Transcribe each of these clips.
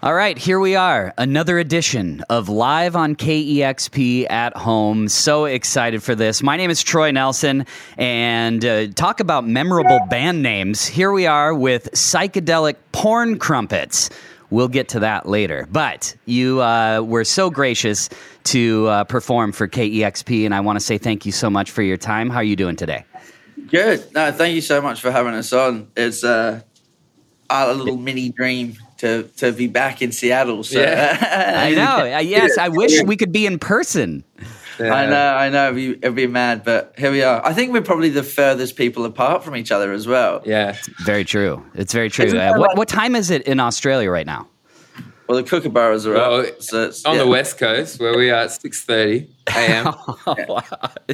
All right, here we are. Another edition of Live on KEXP at Home. So excited for this. My name is Troy Nelson, and uh, talk about memorable band names. Here we are with Psychedelic Porn Crumpets. We'll get to that later. But you uh, were so gracious to uh, perform for KEXP, and I want to say thank you so much for your time. How are you doing today? Good. No, thank you so much for having us on. It's uh, a little mini dream to to be back in Seattle. So. Yeah. I know. Uh, yes, I wish we could be in person. Yeah. I know, I know. It'd be, it'd be mad, but here we are. I think we're probably the furthest people apart from each other as well. Yeah, very true. It's very true. Uh, what, what time is it in Australia right now? Well, the kookaburras are well, up. So on yeah. the west coast where we are at six thirty a.m. oh, wow.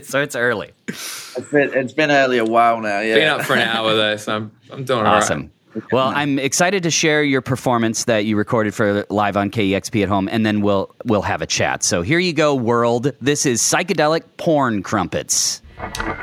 So it's early. It's been, it's been early a while now. Yeah, been up for an hour though, so I'm I'm doing awesome. Well, I'm excited to share your performance that you recorded for live on KEXP at home, and then we'll we'll have a chat. So here you go, world. This is psychedelic porn crumpets. Change my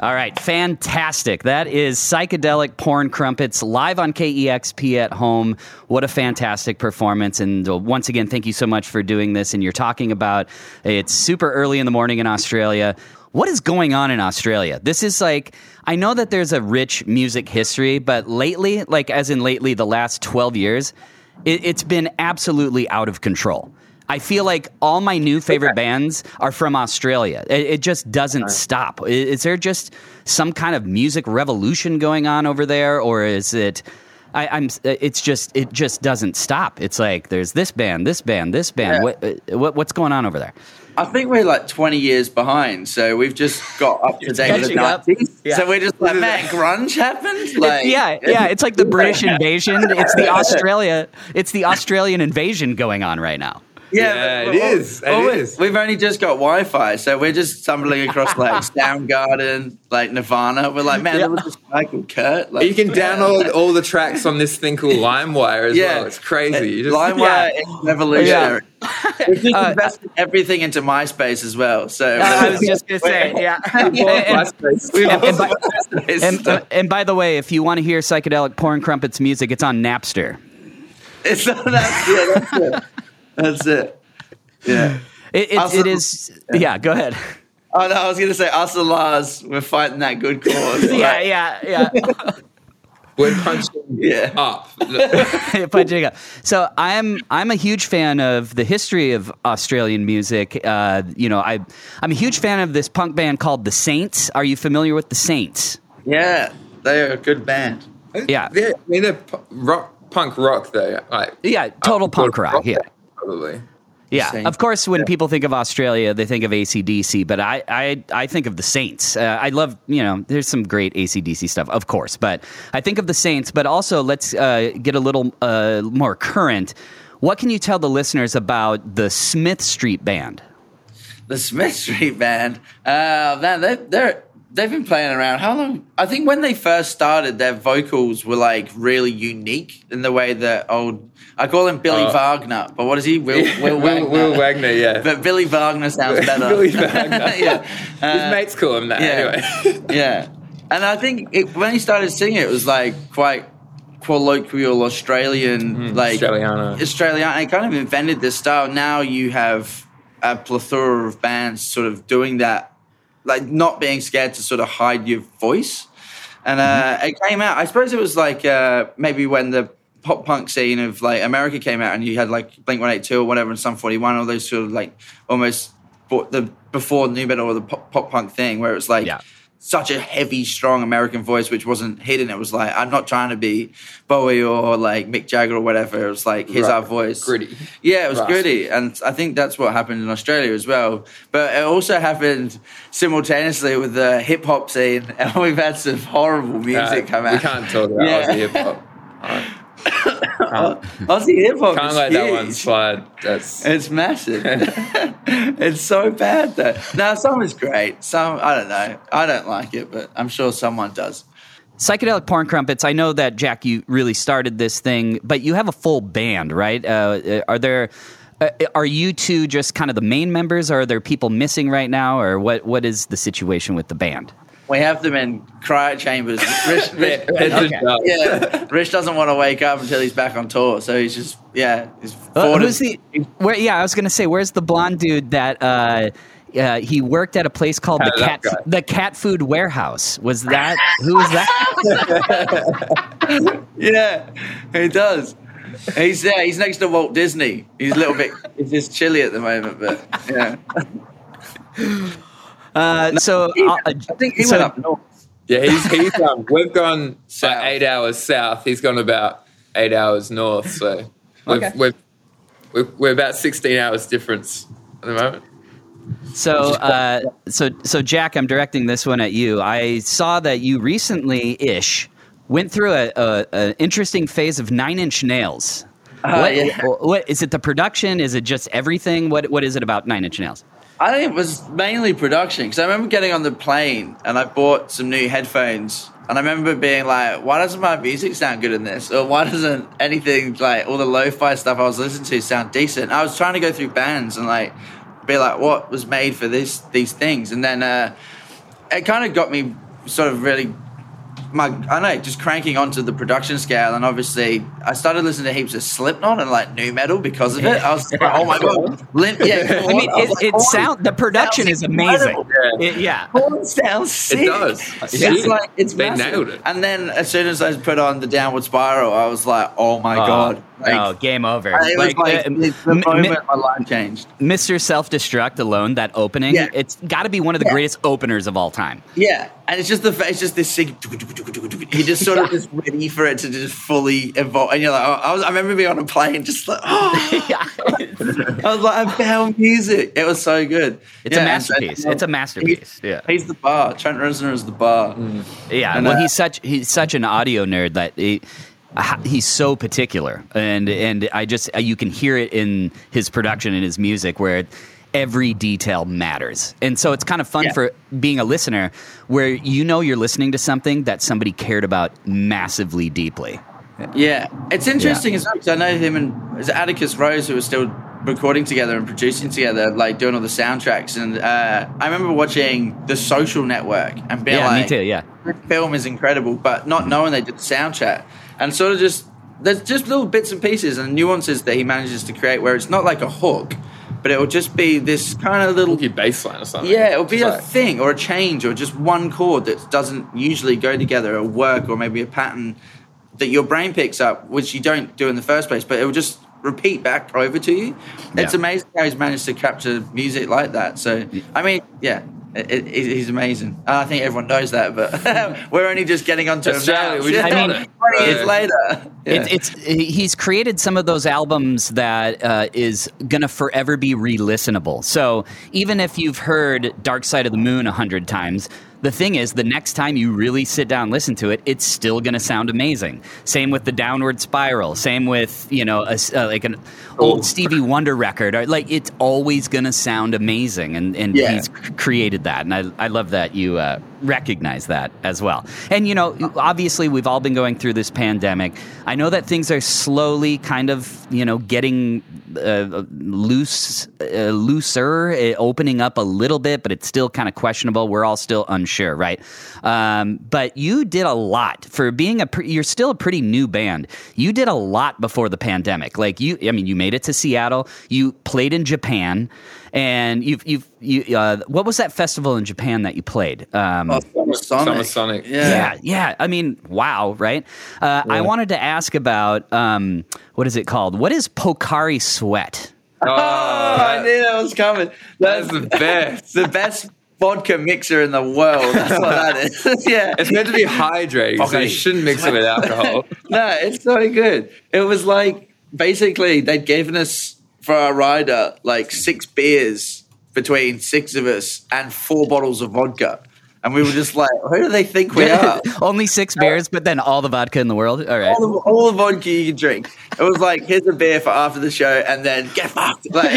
All right, fantastic. That is Psychedelic Porn Crumpets live on KEXP at home. What a fantastic performance. And uh, once again, thank you so much for doing this. And you're talking about it's super early in the morning in Australia. What is going on in Australia? This is like, I know that there's a rich music history, but lately, like as in lately, the last 12 years, it's been absolutely out of control. I feel like all my new favorite bands are from Australia. It, it just doesn't stop. I- Is, there just some kind of music revolution going on over there, or is it? I, I'm. It's just. It just doesn't stop. It's like there's this band, this band, this band. Yeah. What, uh, what what's going on over there? I think we're like 20 years behind, so we've just got up to date with the catching up. 90s. Yeah. So we're just like, man, grunge happened? Like, yeah, yeah. It's like the British invasion. It's the Australia. It's the Australian invasion going on right now. Yeah, but- it is. It well, we- is. We've only just got Wi-Fi, so we're just stumbling across like Soundgarden, like Nirvana. We're like, man, Yeah. there was this guy called Kurt. Like, You can download all the tracks on this thing called LimeWire as Yeah. well. It's crazy. You just, LimeWire Yeah. is revolutionary. We've just Uh, invested everything into MySpace as well. So I was just gonna say, yeah. And- And- and by- MySpace And, and by the way, if you want to hear psychedelic porn crumpets music, it's on Napster. It's not that's it. That's it. That's it. Yeah. It, it, Also- it is. Yeah, go ahead. Oh no, I was gonna say us and Lars, we're fighting that good cause. Yeah, Like, yeah, yeah. We're punching Yeah. up. Punching up. So I'm I'm a huge fan of the history of Australian music. Uh, you know, I I'm a huge fan of this punk band called the Saints. Are you familiar with the Saints? Yeah. They're a good band. Yeah. They're, I mean, they're pu- rock, punk rock, though. Like, Yeah, total punk rock. Yeah. Probably. Yeah, Saints. of course. When people think of Australia, they think of ACDC, but I, I, I think of the Saints. Uh, I love, you know, there's some great ACDC stuff, of course, but I think of the Saints. But also, let's uh, get a little uh, more current. What can you tell the listeners about the Smith Street Band? The Smith Street Band. Uh, man, they, they're they've been playing around. How long? I think when they first started, their vocals were like really unique in the way that old. I call him Billy Uh, Wagner, but what is he? Will, Will, Will, Wagner. Will Wagner, yeah. But Billy Wagner sounds better. Billy Wagner. yeah. His Uh, mates call him that yeah. anyway. yeah. And I think it, when he started singing, it was like quite colloquial Australian, like Australiana. Australian. It kind of invented this style. Now you have a plethora of bands sort of doing that, like not being scared to sort of hide your voice. And uh, it came out. I suppose it was like uh, maybe when the pop punk scene of like America came out, and you had like Blink One Eight Two or whatever, and Sum Forty One, all those sort of like almost the before nu metal or the pop, pop punk thing, where it was like Yeah. Such a heavy, strong American voice, which wasn't hidden. It was like I'm not trying to be Bowie or like Mick Jagger or whatever. It was like here's Right. our voice, Gritty. Yeah, it was gritty, and I think that's what happened in Australia as well. But it also happened simultaneously with the hip hop scene, and we've had some horrible music Uh, come out. We can't talk about Yeah. Aussie hip hop. Can't, Aussie hip hop. can't is let that one slide. That's It's massive. it's so bad though. Now some is great. Some I don't know. I don't like it, but I'm sure someone does. Psychedelic Porn Crumpets. I know that Jack, you really started this thing, but you have a full band, right? Uh, are there? Uh, are you two just kind of the main members, or are there people missing right now, or what? What is the situation with the band? We have them in cryo chambers. Rich, Rich, Heads Okay. yeah, Rich doesn't want to wake up until he's back on tour, so he's just yeah. He's Uh, who's the? Where, yeah, I was gonna say, where's the blonde dude that? Uh, uh, he worked at a place called the cat the cat food warehouse. Was that who was that? Yeah, he does. He's there. he's next to Walt Disney. He's a little bit he's just chilly at the moment, but yeah. Uh, so uh, I think he so- went up north. Yeah, he's he's um, we've gone South. eight hours south. He's gone about eight hours north. So we've, Okay. we've, we're, we're about sixteen hours difference at the moment. So, uh, so, so, Jack, I'm directing this one at you. I saw that you recently, ish, went through a, a, a interesting phase of Nine Inch Nails. Uh, what, yeah. what is it? The production? Is it just everything? What What is it about Nine Inch Nails? I think it was mainly production because I remember getting on the plane and I bought some new headphones and I remember being like, why doesn't my music sound good in this? Or why doesn't anything like all the lo-fi stuff I was listening to sound decent? I was trying to go through bands and like be like, what was made for this these things? And then uh, it kind of got me sort of really my I don't know, just cranking onto the production scale, and obviously I started listening to heaps of Slipknot and like nu metal because of it. I was like, oh my god, Limp, yeah. I mean, I it, like, it sound the production is amazing. incredible. It- yeah. Porn sounds sick. does. It's Yeah. like it's They massive. nailed it. And then as soon as I put on the downward spiral, I was like, oh my Oh, god. Like, oh, game over. it was like, uh, the moment m- my life changed. Mr. Self Destruct alone, that opening, Yeah. it's got to be one of the Yeah. greatest openers of all time. Yeah, and it's just the it's just this sick. He just sort of just ready for it to just fully evolve, and you're like, oh, I was. I remember being on a plane, just like, oh. I was like, I found music. It was so good. It's a and- masterpiece. It's a masterpiece. Yeah. He's the bar. Trent Reznor is the bar. Yeah, And, well, uh, he's such he's such an audio nerd that he, he's so particular, and and I just uh, you can hear it in his production and his music where every detail matters, and so it's kind of fun Yeah. for being a listener where you know you're listening to something that somebody cared about massively deeply. Yeah, it's interesting as well because I know him and Atticus Ross who are still recording together and producing together, like doing all the soundtracks. And uh, I remember watching The Social Network and being Yeah, like, me too. Yeah, "This film is incredible," but not knowing they did the soundtrack and sort of just there's just little bits and pieces and nuances that he manages to create where it's not like a hook, but it will just be this kind of little Funky bass line or something. yeah, it'll be It's a like- thing or a change or just one chord that doesn't usually go together or work or maybe a pattern that your brain picks up, which you don't do in the first place, but it will just repeat back over to you. It's Yeah. amazing how he's managed to capture music like that. So, I mean, yeah. It, it, he's amazing. I think everyone knows that, but we're only just getting onto him now. we just I mean, it. 20 years later. Yeah. It's, it's he's created some of those albums that uh, is gonna forever be re-listenable. So even if you've heard Dark Side of the Moon a hundred times, the thing is, the next time you really sit down and listen to it, it's still gonna sound amazing. Same with the Downward Spiral. Same with you know a uh, like an old Stevie Wonder record. Or, Like it's always gonna sound amazing, and and Yeah. he's c- created that, and I I love that you uh, recognize that as well. And you know, obviously, we've all been going through this pandemic. I know that things are slowly kind of you know getting uh, loose, uh, looser, uh, opening up a little bit, but it's still kind of questionable. We're all still unsure, right? Um, but you did a lot for being a. Pre- you're still a pretty new band. You did a lot before the pandemic. Like you, I mean, you made it to Seattle. You played in Japan, and you've you've you. Uh, what was that festival in Japan that you played? Um, Oh, Summer Sonic. Summer Sonic. Yeah. yeah, yeah. I mean, wow, right? Uh, I wanted to ask about um, what is it called? What is Pocari Sweat? Oh, Oh, I knew that was coming. that's the best. the best vodka mixer in the world. That's what that is. yeah. It's meant to be hydrating, so you shouldn't mix it with alcohol. no, it's so good. It was like basically they'd given us for our rider like six beers between six of us and four bottles of vodka. And we were just like, who do they think we are? Only six beers, but then all the vodka in the world. All right. all, the, all the vodka you can drink. It was like, here's a beer for after the show, and then get fucked. Like,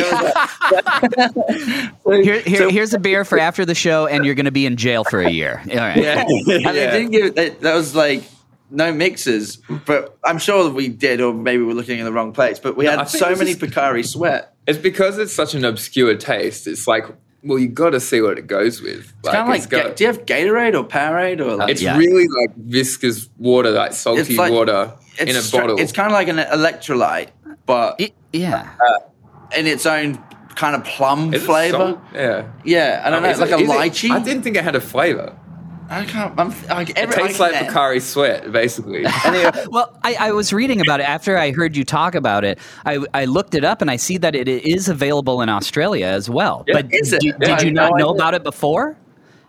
like, Here, here, So- here's a beer for after the show, and you're going to be in jail for a year. All right. Yeah, and they Yeah. didn't give. They, that was like no mixers, but I'm sure we did, or maybe we're looking in the wrong place. But we I had so many just- Pocari Sweat. It's because it's such an obscure taste. It's like, well, you got to see what it goes with. It's kind of like, it's got- do you have Gatorade or Powerade or like? it's Yeah. really like viscous water, like salty like- water in a stra- bottle. It's kind of like an electrolyte, but It- yeah. Uh, in its own kind of plum Is flavor. salt? Yeah. Yeah, I don't know, Is like it- a is it- lychee. I didn't think it had a flavor. I can't. I'm, like, It tastes I like can- Pocari sweat, basically. Anyway, Well, I, I was reading about it after I heard you talk about it. I, I looked it up and I see that it is available in Australia as well. Yeah. but Is it? did, Yeah, did you not no know idea. about it before?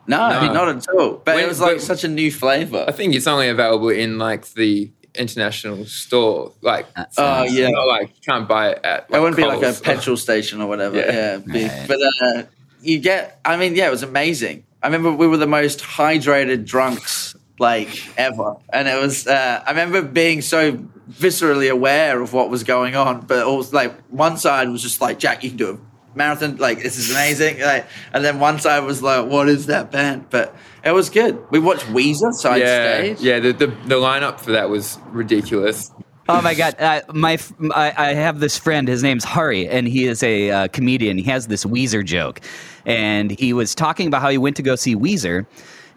no, No. not at all. But When- it was like but- such a new flavor. I think it's only available in like the international store. Like, Oh, it's yeah. not like you can't buy it at. Like, it wouldn't be like a petrol station or whatever. Yeah. Yeah, be- Right. but uh, you get. I mean, yeah, it was amazing. I remember we were the most hydrated drunks like ever, and it was. Uh, I remember being so viscerally aware of what was going on, but also like one side was just like, Jack, you can do a marathon. Like this is amazing. Like, and then one side was like, what is that band? But it was good. We watched Weezer side Yeah, stage. yeah. The, the the lineup for that was ridiculous. Oh my god! Uh, my I, I have this friend. His name's Hari, and he is a uh, comedian. He has this Weezer joke, and he was talking about how he went to go see Weezer,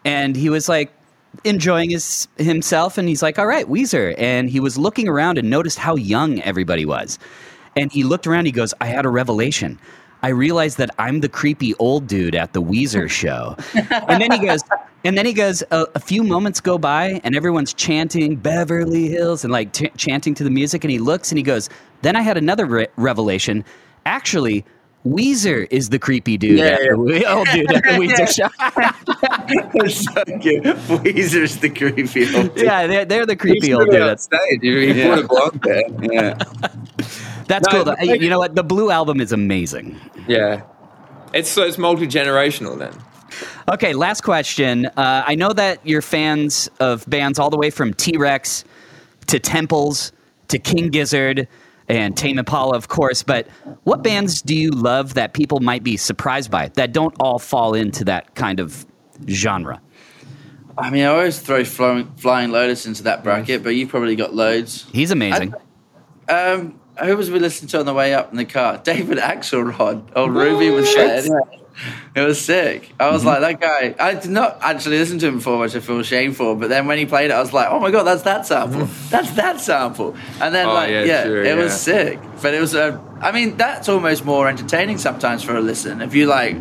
and he was like enjoying his himself, and he's like, "All right, Weezer," and he was looking around and noticed how young everybody was, and he looked around. He goes, "I had a revelation." I realized that I'm the creepy old dude at the Weezer show. and then he goes, and then he goes, a, a few moments go by and everyone's chanting Beverly Hills and like ch- chanting to the music. And he looks and he goes, then I had another re- revelation. Actually, Weezer is the creepy dude Yeah, at yeah. the old dude at the Weezer show. So good. Weezer's the creepy old dude. yeah, they're, they're the He creepy old dude. That's, stage. He Yeah. put a blonde there. Yeah, that's No, cool. it's like- you know what? The Blue album is amazing. yeah. It's so it's multi generational then. Okay, last question. Uh, I know that you're fans of bands all the way from T Rex to Temples to King Gizzard and Tame Impala, of course. But what bands do you love that people might be surprised by that don't all fall into that kind of genre? I mean, I always throw Flying, Flying Lotus into that bracket, but you've probably got loads. He's amazing. Um, who was we listening to on the way up in the car? David Axelrod. Oh, Ruby was there. It was sick. I Mm-hmm. was like, that guy. I did not actually listen to him before, which I feel shame for. But then when he played it, I was like, oh my god, that's that sample. that's that sample. And then Oh, like, yeah, yeah, sure, it was sick. But it was. Uh, I mean, that's almost more entertaining sometimes for a listen. If you like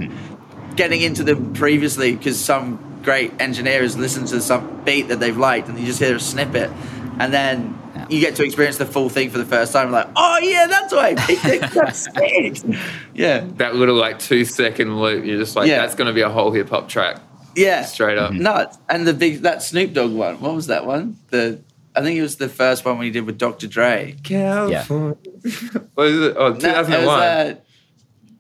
getting into them previously, because some great engineer has listened to some beat that they've liked, and you just hear a snippet, and then. Yeah. You get to experience the full thing for the first time. Like, oh yeah, that's why I picked it. That's sick. Yeah, That little like two second loop. You're just like, Yeah. that's going to be a whole hip hop track yeah, straight up. nuts. And the big that Snoop Dogg one. What was that one? The I think it was the first one we did with Dr. Dre. California. what is it? Oh, No, it was 2001. uh,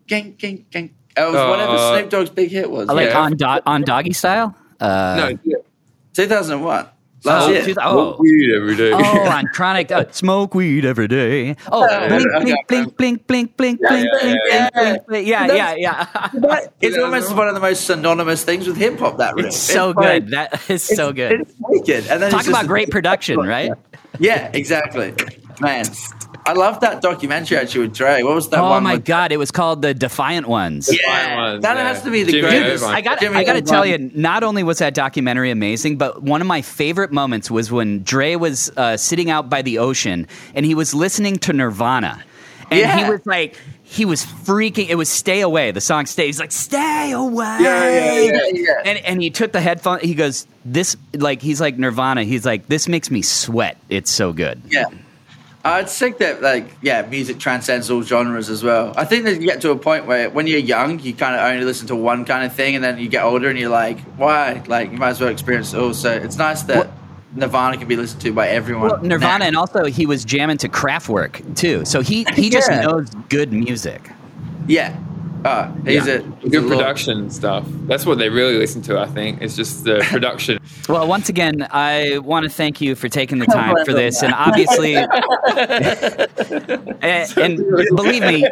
gang, gang, gang. Oh, it was whatever Uh, Snoop Dogg's big hit was. Like yeah. on do- on doggy style. Uh, no, 2001. Last oh, year. two- Smoke oh. weed every day. Oh, on chronic. Uh, smoke weed every day. Oh, Yeah, blink, blink, blink, blink, blink, blink, blink, blink, blink, blink. Yeah, yeah, yeah. That- it's almost one of the most synonymous things with hip hop. That. It's so good. That is so good. It's wicked. And then Talk about great production, right? Yeah, exactly. Man, I love that documentary actually with Dre. What was that Oh one? my with- god, it was called the Defiant Ones. Yeah, ones, that yeah. has to be the Jimmy greatest. Iovine. I got Jimmy I got to tell Iovine. you, not only was that documentary amazing, but one of my favorite moments was when Dre was uh, sitting out by the ocean and he was listening to Nirvana, and Yeah. he was like. He was freaking. It was "Stay Away." The song "Stay." He's like, "Stay away." Yeah, yeah, yeah, yeah. And and he took the headphone. He goes, "This like he's like Nirvana." He's like, "This makes me sweat. It's so good." Yeah. It's sick that like yeah, music transcends all genres as well. I think that you get to a point where when you're young, you kind of only listen to one kind of thing, and then you get older and you're like, why? Like you might as well experience it all. So it's nice that Well- Nirvana can be listened to by everyone. Well, Nirvana, now. and also he was jamming to Kraftwerk too. So he he just Yeah. knows good music. yeah, Uh, he's Yeah. a he's good a lord. production stuff. That's what they really listen to. I think it's just the production. Well, once again, I want to thank you for taking the time for this, and obviously, and, and believe me,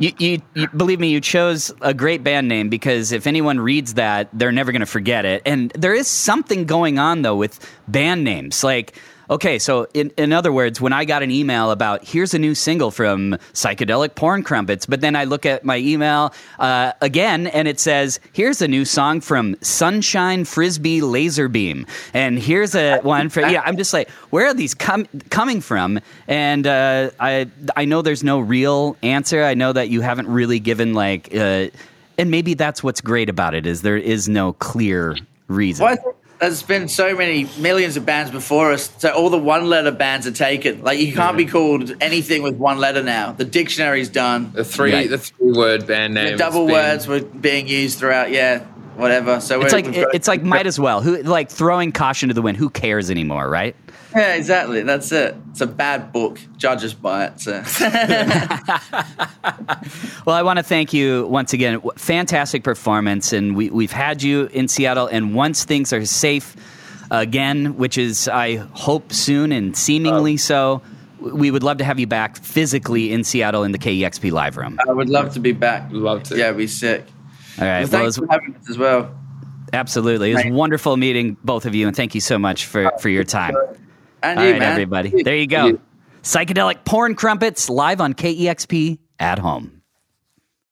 you, you, you believe me, you chose a great band name because if anyone reads that, they're never going to forget it. And there is something going on though with band names, like. Okay, so in, in other words, when I got an email about here's a new single from Psychedelic Porn Crumpets, but then I look at my email uh, again and it says here's a new song from Sunshine Frisbee Laser Beam, and here's a one for yeah. I'm just like, where are these com- coming from? And uh, I I know there's no real answer. I know that you haven't really given like, uh, and maybe that's what's great about it is there is no clear reason. Well, there's been so many millions of bands before us, so all the one letter bands are taken. Like you can't be called anything with one letter now. The dictionary's done. The three Right. the three word band name. The double words were being used throughout. Yeah, whatever. So It's like we've it's like might as well. Who like throwing caution to the wind? Who cares anymore, right? yeah, exactly. That's it. It's a bad book. Judge us by it. So. Well, I want to thank you once again. Fantastic performance, and we we've had you in Seattle. And once things are safe again, which is I hope soon and seemingly oh. so, we would love to have you back physically in Seattle in the KEXP live room. I would love to be back. Love to. Yeah, it'd be sick. All right, Well, well, thanks it was- for having us as well. absolutely, it was wonderful meeting both of you, and thank you so much for for your time. And All you, right, man. everybody, there you go. Psychedelic porn crumpets live on KEXP at home.